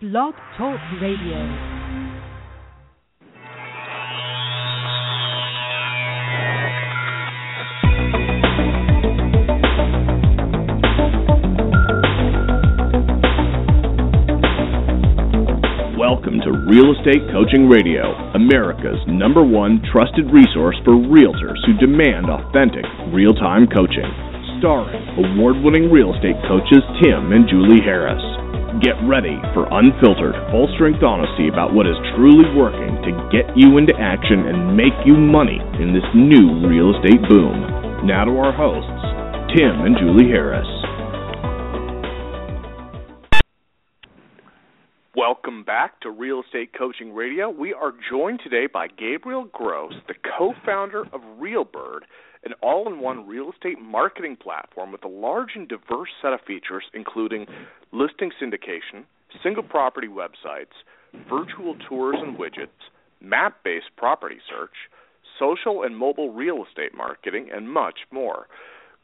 Blog Talk Radio. Welcome to Real Estate Coaching Radio, America's number one trusted resource for realtors who demand authentic, real time coaching. Starring award winning real estate coaches Tim and Julie Harris. Get ready for unfiltered, full strength honesty about what is truly working to get you into action and make you money in this new real estate boom. Now to our hosts, Tim and Julie Harris. Welcome back to Real Estate Coaching Radio. We are joined today by Gabriel Gross, the co founder of RealBird, an all in one real estate marketing platform with a large and diverse set of features, including listing syndication, single property websites, virtual tours and widgets, map based property search, social and mobile real estate marketing, and much more.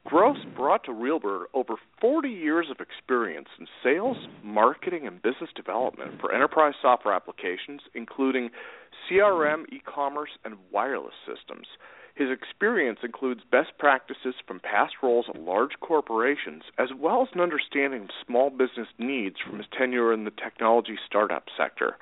Gross brought to RealBird over 40 years of experience in sales, marketing, and business development for enterprise software applications, including CRM, e commerce, and wireless systems. His experience includes best practices from past roles at large corporations, as well as an understanding of small business needs from his tenure in the technology startup sector.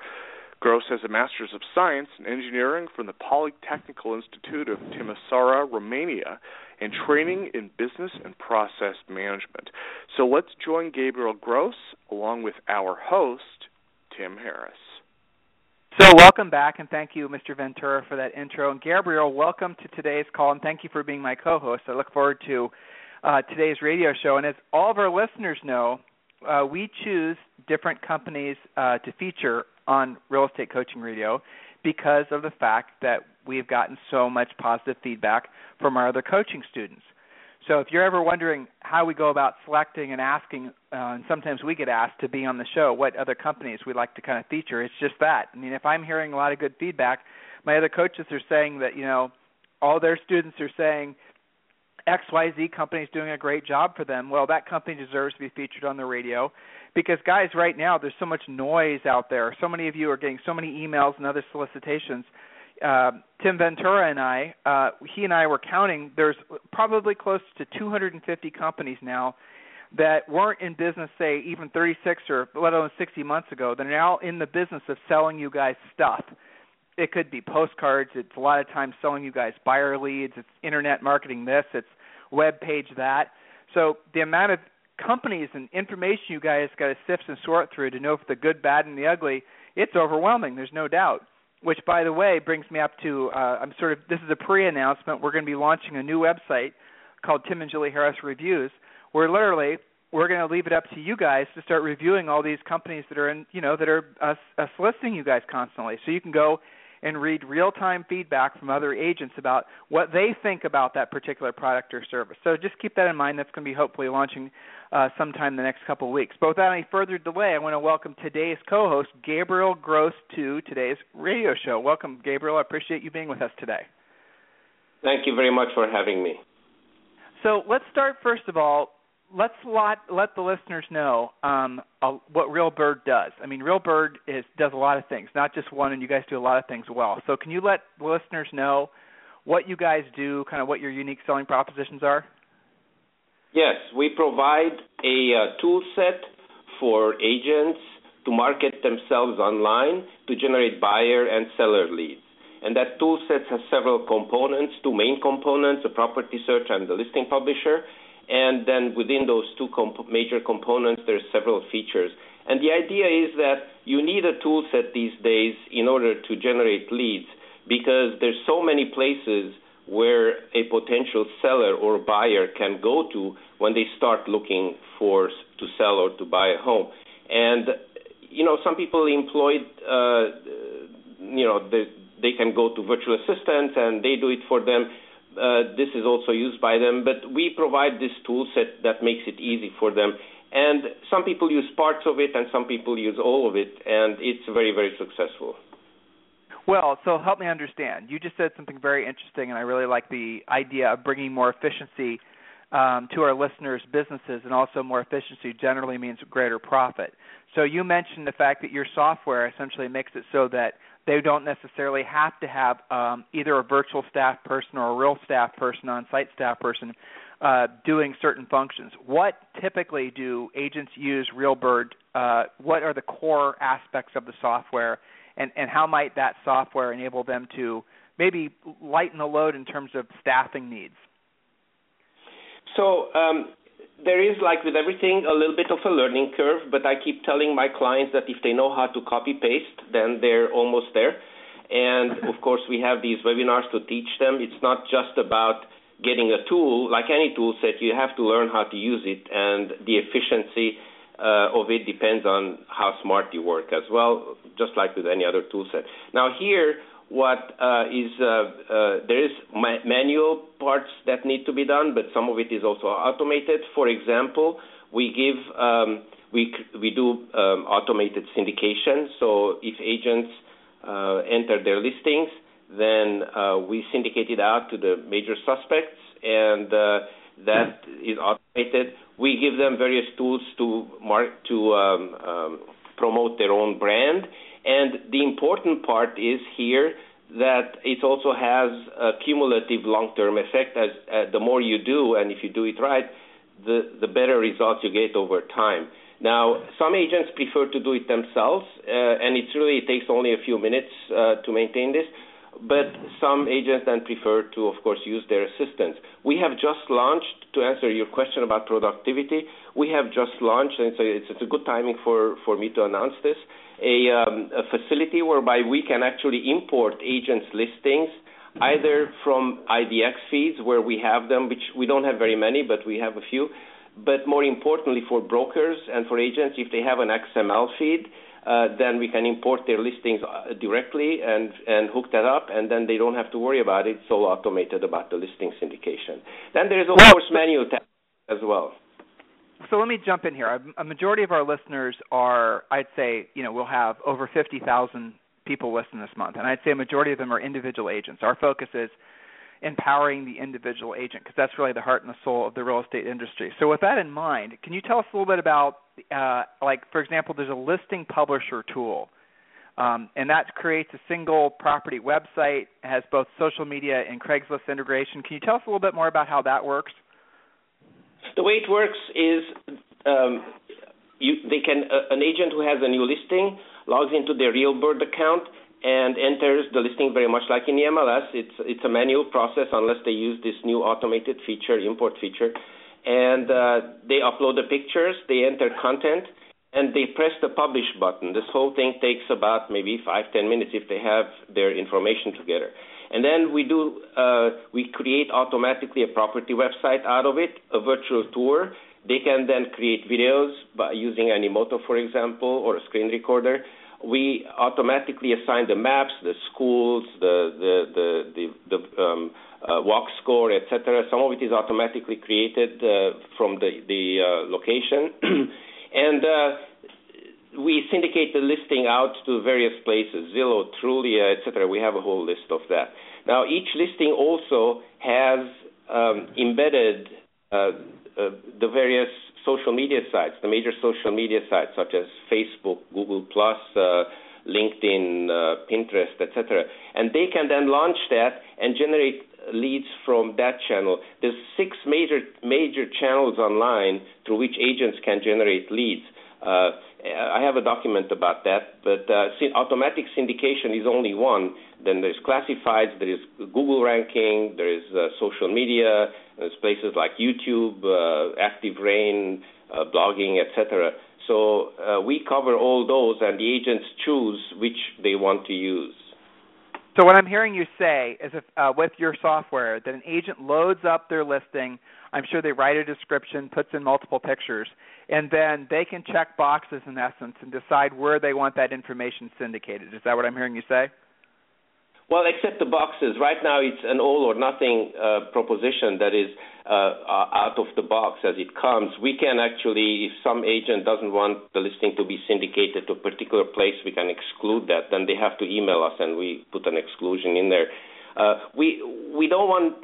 Gross has a Master's of Science in Engineering from the Polytechnical Institute of Timisoara, Romania, and training in business and process management. So let's join Gabriel Gross along with our host, Tim Harris. So, welcome back, and thank you, Mr. Ventura, for that intro. And Gabriel, welcome to today's call, and thank you for being my co-host. I look forward to uh, today's radio show. And as all of our listeners know, uh, we choose different companies uh, to feature on Real Estate Coaching Radio because of the fact that we've gotten so much positive feedback from our other coaching students. So if you're ever wondering how we go about selecting and asking, uh, and sometimes we get asked to be on the show, what other companies we'd like to kind of feature, it's just that. I mean, if I'm hearing a lot of good feedback, my other coaches are saying that you know all their students are saying XYZ company is doing a great job for them. Well, that company deserves to be featured on the radio because guys, right now there's so much noise out there. So many of you are getting so many emails and other solicitations. Uh, Tim Ventura and I, uh, he and I were counting. There's probably close to 250 companies now that weren't in business, say, even 36 or let alone 60 months ago. They're now in the business of selling you guys stuff. It could be postcards. It's a lot of times selling you guys buyer leads. It's internet marketing. This. It's web page that. So the amount of companies and information you guys got to sift and sort through to know if the good, bad, and the ugly, it's overwhelming. There's no doubt. Which, by the way, brings me up to uh, I'm sort of this is a pre-announcement. We're going to be launching a new website called Tim and Julie Harris Reviews, where literally we're going to leave it up to you guys to start reviewing all these companies that are in you know that are uh, uh, soliciting you guys constantly. So you can go and read real-time feedback from other agents about what they think about that particular product or service. So just keep that in mind. That's going to be hopefully launching uh, sometime in the next couple of weeks. But without any further delay, I want to welcome today's co-host, Gabriel Gross, to today's radio show. Welcome, Gabriel. I appreciate you being with us today. Thank you very much for having me. So let's start first of all let's let let the listeners know um, uh, what RealBird does. I mean, RealBird is does a lot of things, not just one, and you guys do a lot of things well. So, can you let the listeners know what you guys do, kind of what your unique selling propositions are? Yes, we provide a uh, tool set for agents to market themselves online to generate buyer and seller leads. And that tool set has several components, two main components, the property search and the listing publisher and then within those two comp- major components, there's several features. And the idea is that you need a tool set these days in order to generate leads because there's so many places where a potential seller or buyer can go to when they start looking for to sell or to buy a home. And you know, some people employed, uh, you know, they, they can go to virtual assistants and they do it for them uh, this is also used by them, but we provide this tool set that makes it easy for them. And some people use parts of it, and some people use all of it, and it's very, very successful. Well, so help me understand. You just said something very interesting, and I really like the idea of bringing more efficiency um, to our listeners' businesses, and also more efficiency generally means greater profit. So you mentioned the fact that your software essentially makes it so that they don't necessarily have to have um, either a virtual staff person or a real staff person, on-site staff person, uh, doing certain functions. What typically do agents use RealBird? Uh, what are the core aspects of the software, and, and how might that software enable them to maybe lighten the load in terms of staffing needs? So um, there is, like with everything, a little bit of a learning curve, but I keep telling my clients that if they know how to copy paste, then they're almost there. And of course, we have these webinars to teach them. It's not just about getting a tool, like any tool set, you have to learn how to use it, and the efficiency uh, of it depends on how smart you work as well, just like with any other tool set. Now, here, what uh, is uh, uh, there is ma- manual parts that need to be done, but some of it is also automated. For example, we give um, we we do um, automated syndication. So if agents uh, enter their listings, then uh, we syndicate it out to the major suspects, and uh, that is We give them various tools to mark to um, um, promote their own brand and the important part is here that it also has a cumulative long-term effect. As uh, the more you do, and if you do it right, the the better results you get over time. Now, some agents prefer to do it themselves, uh, and it really takes only a few minutes uh, to maintain this. But some agents then prefer to, of course, use their assistants. We have just launched, to answer your question about productivity, we have just launched, and so it's, it's a good timing for, for me to announce this a, um, a facility whereby we can actually import agents' listings either from IDX feeds where we have them, which we don't have very many, but we have a few. But more importantly, for brokers and for agents, if they have an XML feed, uh, then we can import their listings uh, directly and, and hook that up, and then they don't have to worry about it. It's all automated about the listing syndication. Then there is, of course, manual tab as well so let me jump in here. A majority of our listeners are, I'd say, you know, we'll have over 50,000 people listen this month, and I'd say a majority of them are individual agents. Our focus is empowering the individual agent because that's really the heart and the soul of the real estate industry. So with that in mind, can you tell us a little bit about, uh, like, for example, there's a listing publisher tool. Um, and that creates a single property website, has both social media and Craigslist integration. Can you tell us a little bit more about how that works? The way it works is um, you, they can uh, an agent who has a new listing logs into their RealBird account and enters the listing very much like in the MLS. It's it's a manual process unless they use this new automated feature, import feature, and uh, they upload the pictures, they enter content, and they press the publish button. This whole thing takes about maybe five ten minutes if they have their information together. And then we do uh, we create automatically a property website out of it, a virtual tour. They can then create videos by using an Animoto, for example, or a screen recorder. We automatically assign the maps, the schools, the the the the, the um, uh, walk score, etc. Some of it is automatically created uh, from the the uh, location, and uh, we syndicate the listing out to various places, Zillow, Trulia, etc. We have a whole list of that. Now, each listing also has um, embedded uh, uh, the various social media sites, the major social media sites such as Facebook, Google Plus, uh, LinkedIn, uh, Pinterest, etc. And they can then launch that and generate leads from that channel. There's six major major channels online through which agents can generate leads. Uh, I have a document about that, but uh, automatic syndication is only one. Then there's classifieds, there is Google ranking, there is uh, social media, there's places like YouTube, uh, Active Rain, uh, blogging, etc. So uh, we cover all those, and the agents choose which they want to use. So what I'm hearing you say is, if uh, with your software, that an agent loads up their listing. I'm sure they write a description, puts in multiple pictures, and then they can check boxes in essence and decide where they want that information syndicated. Is that what I'm hearing you say? Well, except the boxes. Right now, it's an all or nothing uh, proposition that is uh, out of the box as it comes. We can actually, if some agent doesn't want the listing to be syndicated to a particular place, we can exclude that. Then they have to email us, and we put an exclusion in there. Uh, we we don't want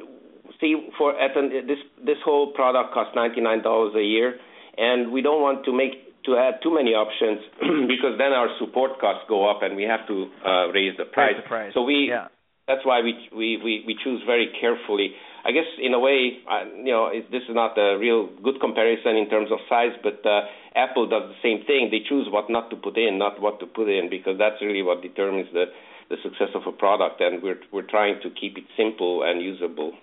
see for at an, this this whole product costs ninety nine dollars a year, and we don't want to make to add too many options because then our support costs go up and we have to uh, raise the price. Raise the price. So we yeah. that's why we we we, we choose very carefully. I guess in a way, uh, you know, it, this is not a real good comparison in terms of size, but uh, Apple does the same thing. They choose what not to put in, not what to put in, because that's really what determines the the success of a product, and we're we're trying to keep it simple and usable.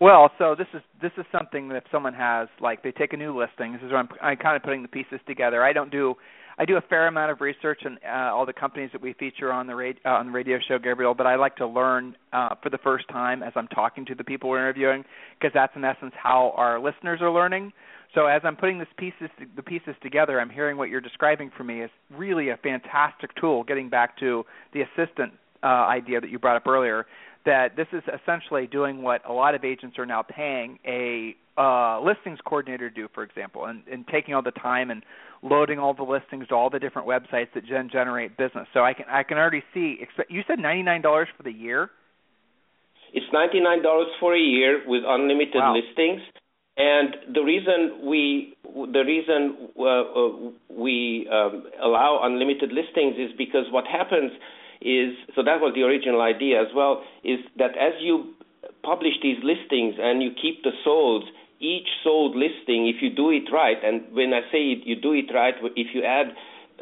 Well, so this is this is something that if someone has like they take a new listing. This is where I'm I'm kind of putting the pieces together. I don't do I do a fair amount of research on uh, all the companies that we feature on the radio, uh, on the radio show, Gabriel. But I like to learn uh, for the first time as I'm talking to the people we're interviewing, because that's in essence how our listeners are learning. So as I'm putting this pieces the pieces together, I'm hearing what you're describing for me is really a fantastic tool. Getting back to the assistant uh, idea that you brought up earlier, that this is essentially doing what a lot of agents are now paying a uh, listings coordinator to do, for example, and, and taking all the time and loading all the listings to all the different websites that gen- generate business. So I can I can already see. You said ninety nine dollars for the year. It's ninety nine dollars for a year with unlimited wow. listings. And the reason we the reason uh, uh, we um, allow unlimited listings is because what happens is so that was the original idea as well is that as you publish these listings and you keep the solds each sold listing if you do it right and when i say it, you do it right if you add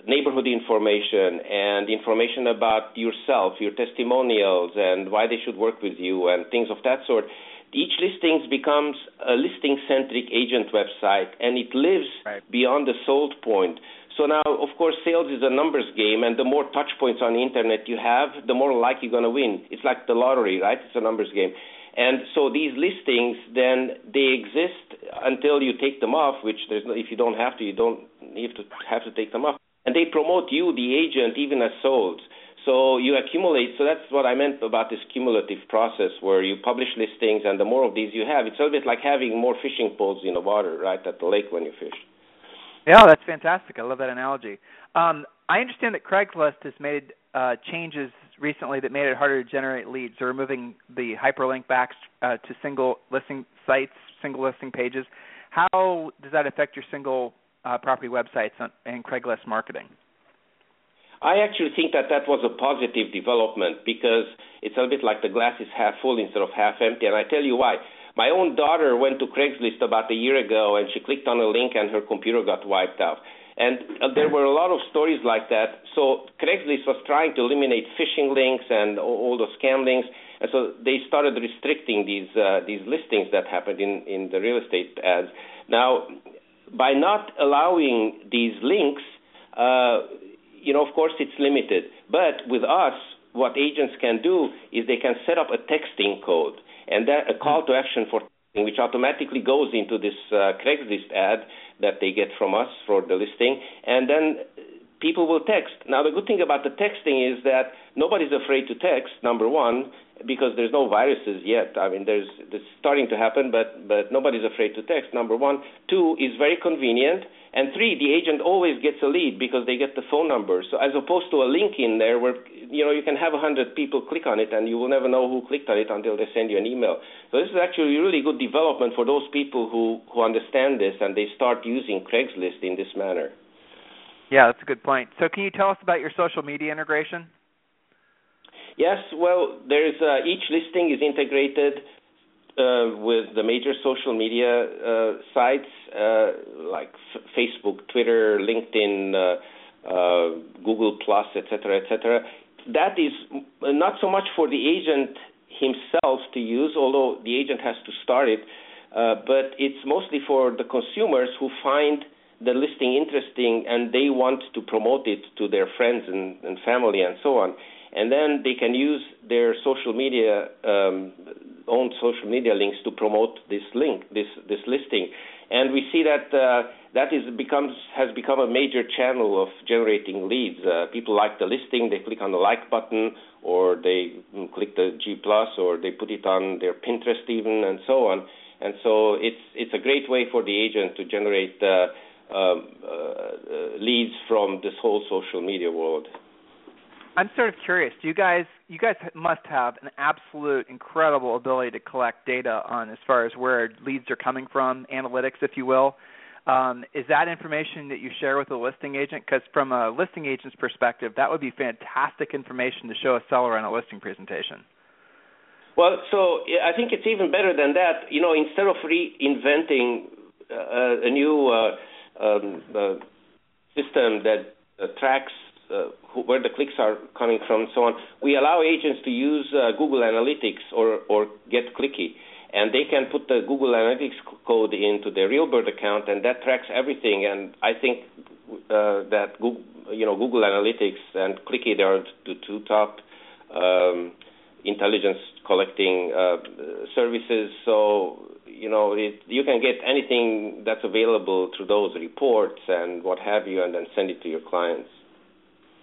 neighborhood information and information about yourself your testimonials and why they should work with you and things of that sort each listing becomes a listing centric agent website and it lives right. beyond the sold point so now, of course, sales is a numbers game, and the more touch points on the internet you have, the more likely you're going to win. It's like the lottery, right? It's a numbers game. And so these listings, then they exist until you take them off. Which there's no, if you don't have to, you don't have to have to take them off. And they promote you, the agent, even as sold. So you accumulate. So that's what I meant about this cumulative process, where you publish listings, and the more of these you have, it's a little bit like having more fishing poles in the water, right, at the lake when you fish. Yeah, that's fantastic. I love that analogy. Um, I understand that Craigslist has made uh, changes recently that made it harder to generate leads. They're removing the hyperlink backs uh, to single listing sites, single listing pages. How does that affect your single uh, property websites and Craigslist marketing? I actually think that that was a positive development because it's a bit like the glass is half full instead of half empty, and I tell you why. My own daughter went to Craigslist about a year ago and she clicked on a link and her computer got wiped out. And uh, there were a lot of stories like that. So Craigslist was trying to eliminate phishing links and all, the scam links. And so they started restricting these uh, these listings that happened in, in the real estate ads. Now, by not allowing these links, uh, you know, of course, it's limited. But with us, what agents can do is they can set up a texting code and that a call to action for which automatically goes into this uh, Craigslist ad that they get from us for the listing, and then people will text. Now, the good thing about the texting is that nobody's afraid to text. Number one, because there's no viruses yet. I mean, there's it's starting to happen, but but nobody's afraid to text. Number one, two is very convenient, and three, the agent always gets a lead because they get the phone number. So as opposed to a link in there where you know you can have a hundred people click on it and you will never know who clicked on it until they send you an email. So this is actually a really good development for those people who who understand this and they start using Craigslist in this manner. Yeah, that's a good point. So can you tell us about your social media integration? Yes, well, there's uh, each listing is integrated uh, with the major social media uh, sites uh, like F- Facebook, Twitter, LinkedIn, uh, uh, Google Plus, etc., etc. That is not so much for the agent himself to use, although the agent has to start it, but it's mostly for the consumers who find the listing interesting and they want to promote it to their friends and, and family and so on and then they can use their social media um, own social media links to promote this link, this this listing, and we see that uh, that is becomes has become a major channel of generating leads. Uh, people like the listing, they click on the like button, or they click the G plus, or they put it on their Pinterest even, and so on. And so it's it's a great way for the agent to generate uh, um, uh, uh leads from this whole social media world. I'm sort of curious. Do you guys you guys must have an absolute incredible ability to collect data on as far as where leads are coming from, analytics, if you will. Um, is that information that you share with a listing agent? Because from a listing agent's perspective, that would be fantastic information to show a seller on a listing presentation. Well, so I think it's even better than that. You know, instead of reinventing uh, a new uh, um, uh, system that uh, tracks uh, who, where the clicks are coming from, and so on, we allow agents to use uh, Google Analytics or or Get Clicky and they can put the Google Analytics code into their RealBird account, and that tracks everything. And I think uh, that Google, you know Google Analytics and Clicky they are the two top um, intelligence collecting uh, services. So you know it, you can get anything that's available through those reports and what have you, and then send it to your clients.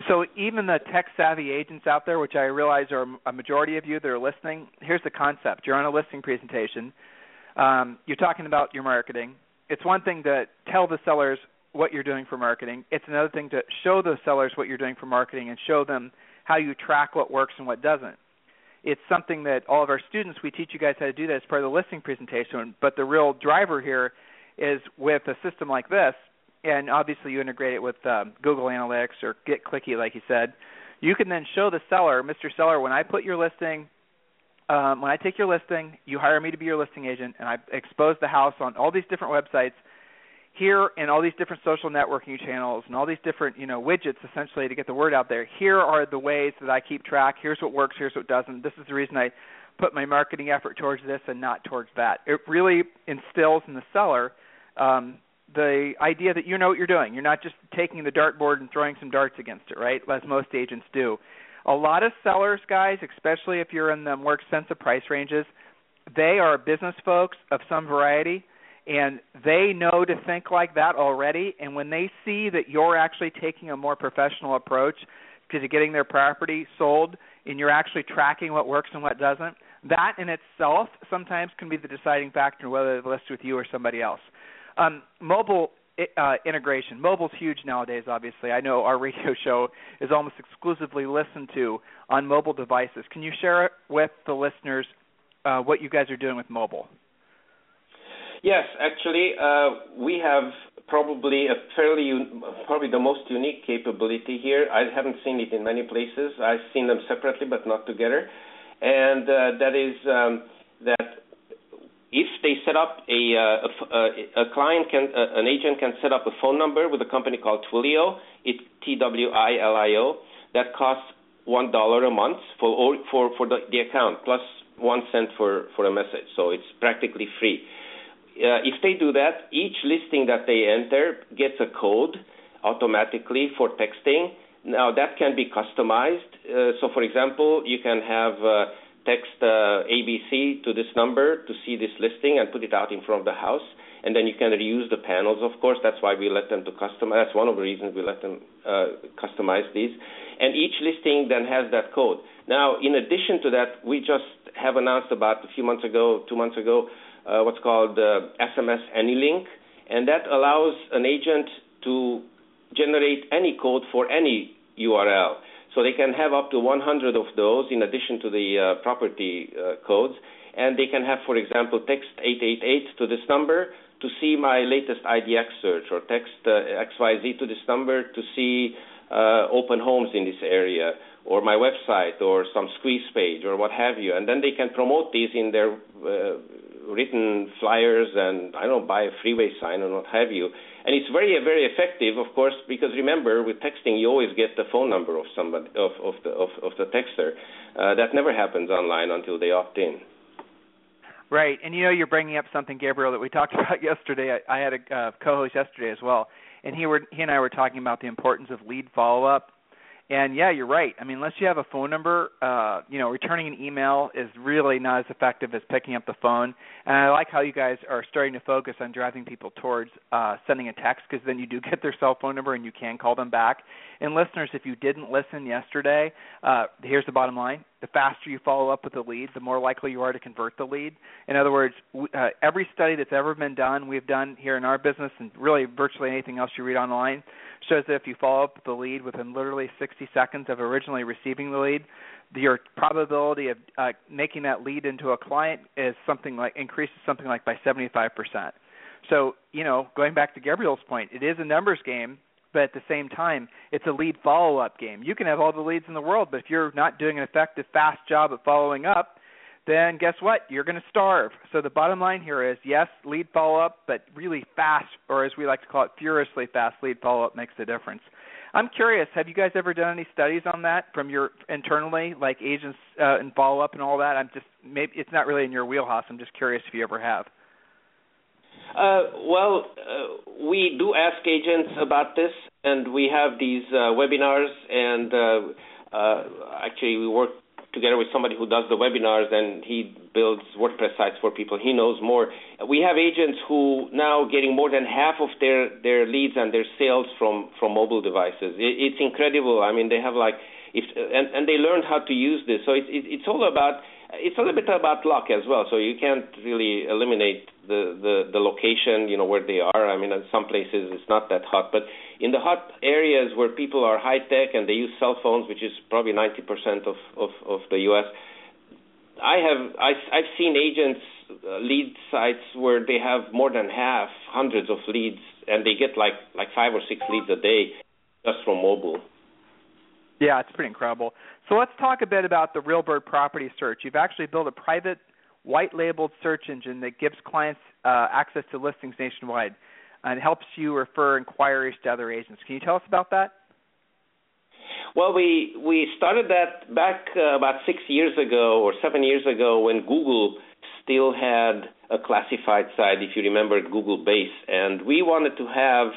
So even the tech savvy agents out there, which I realize are a majority of you that are listening, here's the concept: you're on a listing presentation, um, you're talking about your marketing. It's one thing to tell the sellers what you're doing for marketing. It's another thing to show the sellers what you're doing for marketing and show them how you track what works and what doesn't. It's something that all of our students we teach you guys how to do that as part of the listing presentation. But the real driver here is with a system like this and obviously you integrate it with um, Google Analytics or Get Clicky, like you said. You can then show the seller, Mr. Seller, when I put your listing, um, when I take your listing, you hire me to be your listing agent, and I expose the house on all these different websites here and all these different social networking channels and all these different you know widgets essentially to get the word out there. Here are the ways that I keep track. Here's what works. Here's what doesn't. This is the reason I put my marketing effort towards this and not towards that. It really instills in the seller um, the idea that you know what you're doing. You're not just taking the dartboard and throwing some darts against it, right? As most agents do. A lot of sellers, guys, especially if you're in the more expensive price ranges, they are business folks of some variety and they know to think like that already and when they see that you're actually taking a more professional approach to getting their property sold and you're actually tracking what works and what doesn't that in itself sometimes can be the deciding factor whether they list with you or somebody else um, mobile uh, integration. Mobile's huge nowadays. Obviously, I know our radio show is almost exclusively listened to on mobile devices. Can you share with the listeners uh, what you guys are doing with mobile? Yes, actually, uh, we have probably a fairly probably the most unique capability here. I haven't seen it in many places. I've seen them separately, but not together. And uh, that is um, that if they set up a, uh, a, a client can, uh, an agent can set up a phone number with a company called Twilio, it's T-W-I-L-I-O, that costs one dollar a month for all, for for the, the account plus one cent for for a message, so it's practically free. Uh, if they do that, each listing that they enter gets a code automatically for texting. Now that can be customized. Uh, so, for example, you can have uh, text uh, ABC to this number to see this listing and put it out in front of the house. And then you can reuse the panels, of course. That's why we let them to customize. That's one of the reasons we let them uh, customize these. And each listing then has that code. Now, in addition to that, we just have announced about a few months ago, two months ago, uh, what's called uh, SMS AnyLink, and that allows an agent to generate any code for any URL. So they can have up to 100 of those in addition to the uh, property uh, codes. And they can have, for example, text 888 to this number to see my latest IDX search, or text uh, XYZ to this number to see uh, open homes in this area, or my website, or some squeeze page, or what have you. And then they can promote these in their uh, written flyers and, I don't know, buy a freeway sign or what have you and it's very very effective, of course, because remember with texting you always get the phone number of somebody of of the of, of the texter. Uh, that never happens online until they opt in. Right, and you know you're bringing up something, Gabriel, that we talked about yesterday. I, I had a uh, co-host yesterday as well, and he were he and I were talking about the importance of lead follow-up and yeah, you're right. I mean, unless you have a phone number, uh, you know, returning an email is really not as effective as picking up the phone. And I like how you guys are starting to focus on driving people towards uh, sending a text because then you do get their cell phone number and you can call them back. And listeners, if you didn't listen yesterday, uh, here's the bottom line: the faster you follow up with the lead, the more likely you are to convert the lead. In other words, uh, every study that's ever been done, we've done here in our business, and really virtually anything else you read online, shows that if you follow up with the lead within literally 60 seconds of originally receiving the lead, your probability of uh, making that lead into a client is something like increases something like by 75%. So, you know, going back to Gabriel's point, it is a numbers game, but at the same time, it's a lead follow up game. You can have all the leads in the world, but if you're not doing an effective, fast job at following up, then guess what? You're going to starve. So the bottom line here is yes, lead follow up, but really fast, or as we like to call it, furiously fast lead follow up makes a difference. I'm curious, have you guys ever done any studies on that from your internally, like agents uh, and follow up and all that? I'm just maybe it's not really in your wheelhouse. I'm just curious if you ever have. Uh, well, uh, we do ask agents about this, and we have these uh, webinars. And uh, uh, actually, we work together with somebody who does the webinars, and he builds WordPress sites for people. He knows more. We have agents who now getting more than half of their their leads and their sales from from mobile devices. It, it's incredible. I mean, they have like if and and they learned how to use this. So it, it, it's all about it's a little bit about luck as well. So you can't really eliminate the, the, the location, you know, where they are. I mean, in some places it's not that hot, but in the hot areas where people are high tech and they use cell phones, which is probably 90% of, of, of the U.S., I have I, I've seen agents uh, lead sites where they have more than half, hundreds of leads, and they get like like five or six leads a day just from mobile. Yeah, it's pretty incredible. So let's talk a bit about the RealBird property search. You've actually built a private white labeled search engine that gives clients uh, access to listings nationwide and helps you refer inquiries to other agents. Can you tell us about that? Well, we we started that back uh, about six years ago or seven years ago when Google still had a classified site, if you remember Google Base, and we wanted to have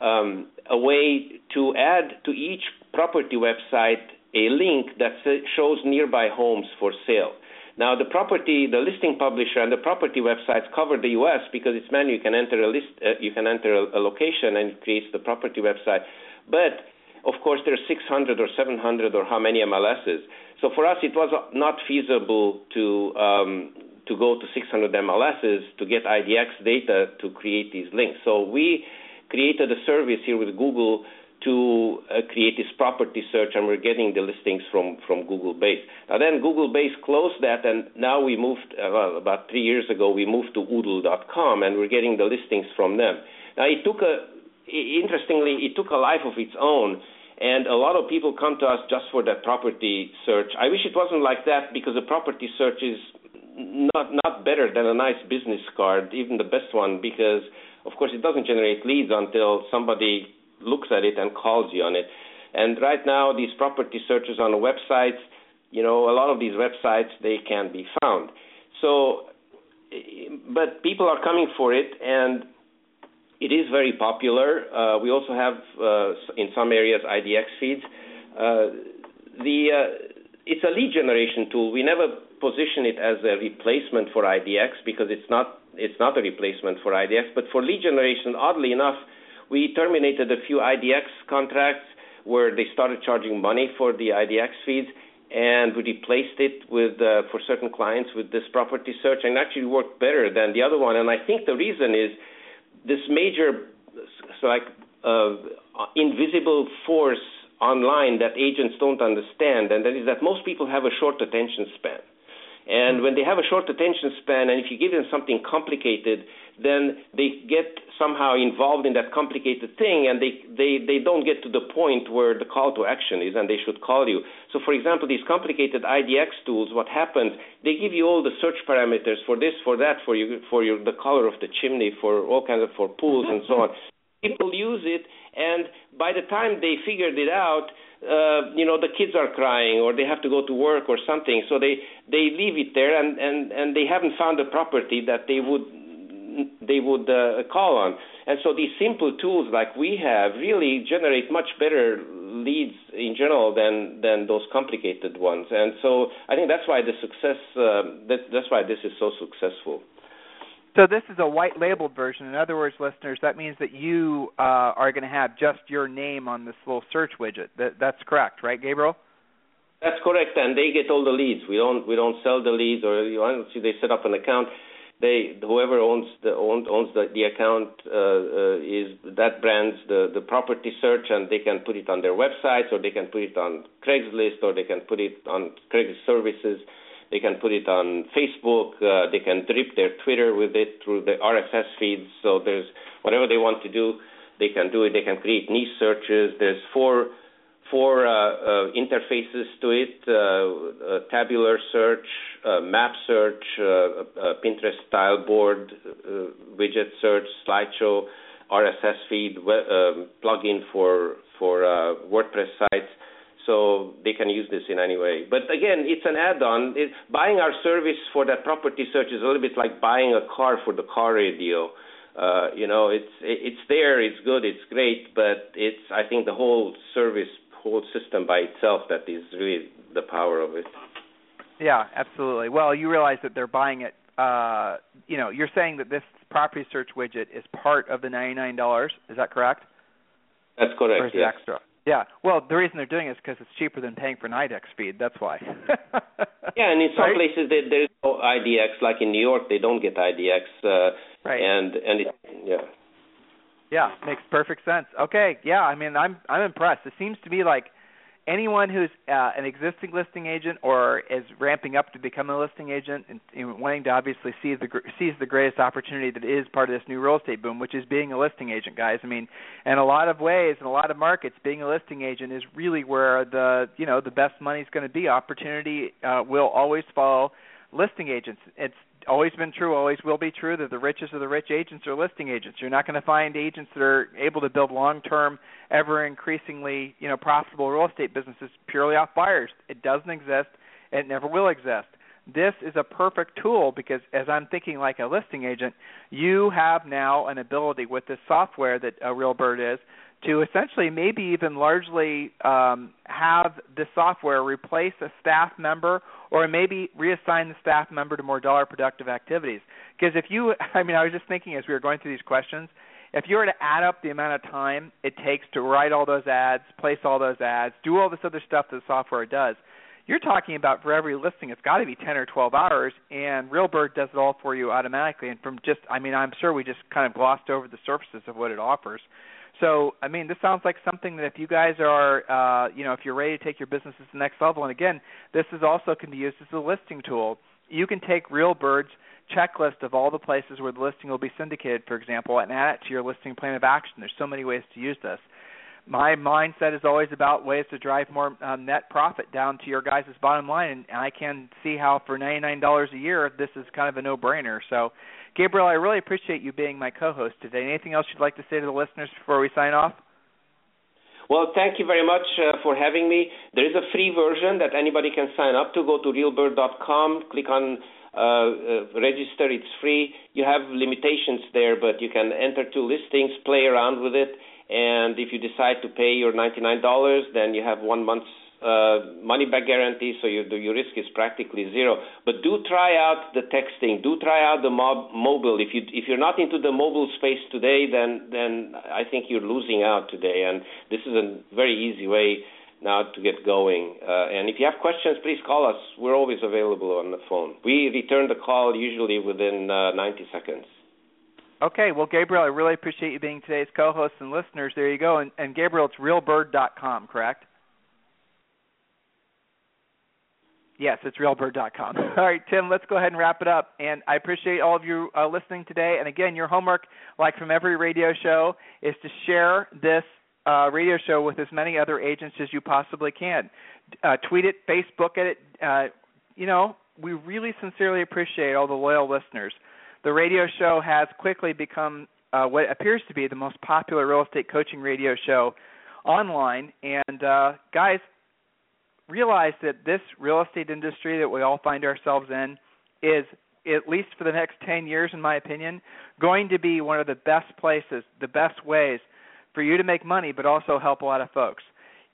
um, a way to add to each property website a link that shows nearby homes for sale. Now, the property, the listing publisher, and the property websites cover the U.S. because it's menu. You can enter a list, uh, you can enter a, a, location, and it creates the property website. But of course, there's 600 or 700 or how many MLSs. So for us, it was not feasible to um, to go to 600 MLSs to get IDX data to create these links. So we created a service here with Google to uh, create this property search, and we're getting the listings from, from Google Base. Now then, Google Base closed that, and now we moved, uh, well, about three years ago, we moved to Oodle.com, and we're getting the listings from them. Now it took a, interestingly, it took a life of its own, and a lot of people come to us just for that property search. I wish it wasn't like that because the property search is not not better than a nice business card, even the best one, because of course it doesn't generate leads until somebody looks at it and calls you on it. And right now, these property searches on the websites, you know, a lot of these websites they can be found. So, but people are coming for it, and it is very popular. Uh, we also have uh, in some areas IDX feeds. Uh, the uh, it's a lead generation tool. We never position it as a replacement for IDX because it's not it's not a replacement for IDX. But for lead generation, oddly enough, we terminated a few IDX contracts where they started charging money for the IDX feeds, and we replaced it with uh, for certain clients with this property search, and actually worked better than the other one. And I think the reason is this major, so like uh, invisible force online that agents don't understand, and that is that most people have a short attention span. And when they have a short attention span, and if you give them something complicated, then they get somehow involved in that complicated thing, and they, they, they don't get to the point where the call to action is, and they should call you. So, for example, these complicated IDX tools, what happens? They give you all the search parameters for this, for that, for you, for your, the color of the chimney, for all kinds of for pools and so on. People use it, and by the time they figured it out, uh, you know the kids are crying or they have to go to work or something. So they they leave it there and and and they haven't found a property that they would they would uh, call on. And so these simple tools like we have really generate much better leads in general than than those complicated ones. And so i think that's why the success uh, that, that's why this is so successful so this is a white labeled version. In other words, listeners, that means that you uh, are going to have just your name on this little search widget. That, that's correct, right, Gabriel? That's correct, and they get all the leads. We don't we don't sell the leads, or you know, they set up an account. They whoever owns the owns, the, the account uh, uh, is that brands the the property search, and they can put it on their websites, or they can put it on Craigslist, or they can put it on Craigslist services. They can put it on Facebook. Uh, they can drip their Twitter with it through the RSS feeds. So there's whatever they want to do, they can do it. They can create niche searches. There's four four uh, uh, interfaces to it: uh, tabular search, map search, Pinterest style board, widget search, slideshow, RSS feed, um, plugin for for WordPress sites so they can use this in any way. But again, it's an add-on. It, buying our service for that property search is a little bit like buying a car for the car radio. Uh, you know, it's it's there, it's good, it's great, but it's I think the whole service whole system by itself that is really the power of it. Yeah, absolutely. Well, you realize that they're buying it. Uh, you know, you're saying that this property search widget is part of the ninety-nine dollars. Is that correct? That's correct. Or is yes. it extra? Yeah. Well, the reason they're doing it is because it's cheaper than paying for an IDEX feed. That's why. yeah, and in some right? places they, there's no IDX. Like in New York, they don't get IDX. Uh, right. And and it, yeah. Yeah, makes perfect sense. Okay, yeah, I mean, I'm I'm impressed. It seems to me like anyone who's uh, an existing listing agent or is ramping up to become a listing agent and, and wanting to obviously see the sees the greatest opportunity that is part of this new real estate boom, which is being a listing agent, guys. I mean, in a lot of ways, in a lot of markets, being a listing agent is really where the you know the best money is going to be. Opportunity uh, will always follow listing agents. It's always been true, always will be true that the richest of the rich agents are listing agents. You're not going to find agents that are able to build long-term, ever increasingly, you know, profitable real estate businesses purely off buyers. It doesn't exist. It never will exist. This is a perfect tool because as I'm thinking like a listing agent, you have now an ability with this software that a RealBird is to essentially maybe even largely um, have the software replace a staff member or maybe reassign the staff member to more dollar productive activities. Because if you, I mean, I was just thinking as we were going through these questions, if you were to add up the amount of time it takes to write all those ads, place all those ads, do all this other stuff that the software does, you're talking about for every listing it's got to be 10 or 12 hours and realbird does it all for you automatically and from just i mean i'm sure we just kind of glossed over the surfaces of what it offers so, I mean, this sounds like something that if you guys are, uh, you know, if you're ready to take your business to the next level, and again, this is also can be used as a listing tool. You can take RealBird's checklist of all the places where the listing will be syndicated, for example, and add it to your listing plan of action. There's so many ways to use this. My mindset is always about ways to drive more um, net profit down to your guys' bottom line, and I can see how for $99 a year, this is kind of a no-brainer. So Gabriel, I really appreciate you being my co-host today. Anything else you'd like to say to the listeners before we sign off? Well, thank you very much uh, for having me. There is a free version that anybody can sign up to. Go to realbird.com, click on uh, uh, register. It's free. You have limitations there, but you can enter two listings, play around with it, and if you decide to pay your $99, then you have one month's uh, money back guarantee, so your, your risk is practically zero. But do try out the texting. Do try out the mob, mobile. If you if you're not into the mobile space today, then then I think you're losing out today. And this is a very easy way now to get going. Uh, and if you have questions, please call us. We're always available on the phone. We return the call usually within uh, 90 seconds. Okay, well, Gabriel, I really appreciate you being today's co-host and listeners. There you go. And, and Gabriel, it's realbird.com, correct? Yes, it's realbird.com. All right, Tim, let's go ahead and wrap it up. And I appreciate all of you uh, listening today. And again, your homework, like from every radio show, is to share this uh, radio show with as many other agents as you possibly can. Uh, tweet it, Facebook it. Uh, you know, we really sincerely appreciate all the loyal listeners. The radio show has quickly become uh, what appears to be the most popular real estate coaching radio show online. And uh, guys, realize that this real estate industry that we all find ourselves in is at least for the next 10 years in my opinion going to be one of the best places the best ways for you to make money but also help a lot of folks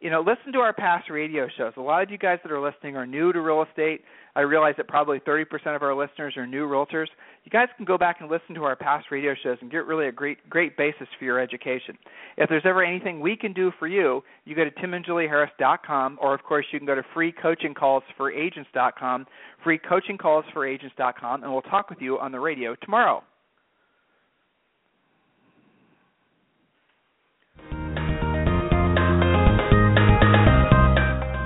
you know, listen to our past radio shows. A lot of you guys that are listening are new to real estate. I realize that probably 30% of our listeners are new realtors. You guys can go back and listen to our past radio shows and get really a great great basis for your education. If there's ever anything we can do for you, you go to timandjulieharris.com or of course you can go to freecoachingcallsforagents.com, freecoachingcallsforagents.com and we'll talk with you on the radio tomorrow.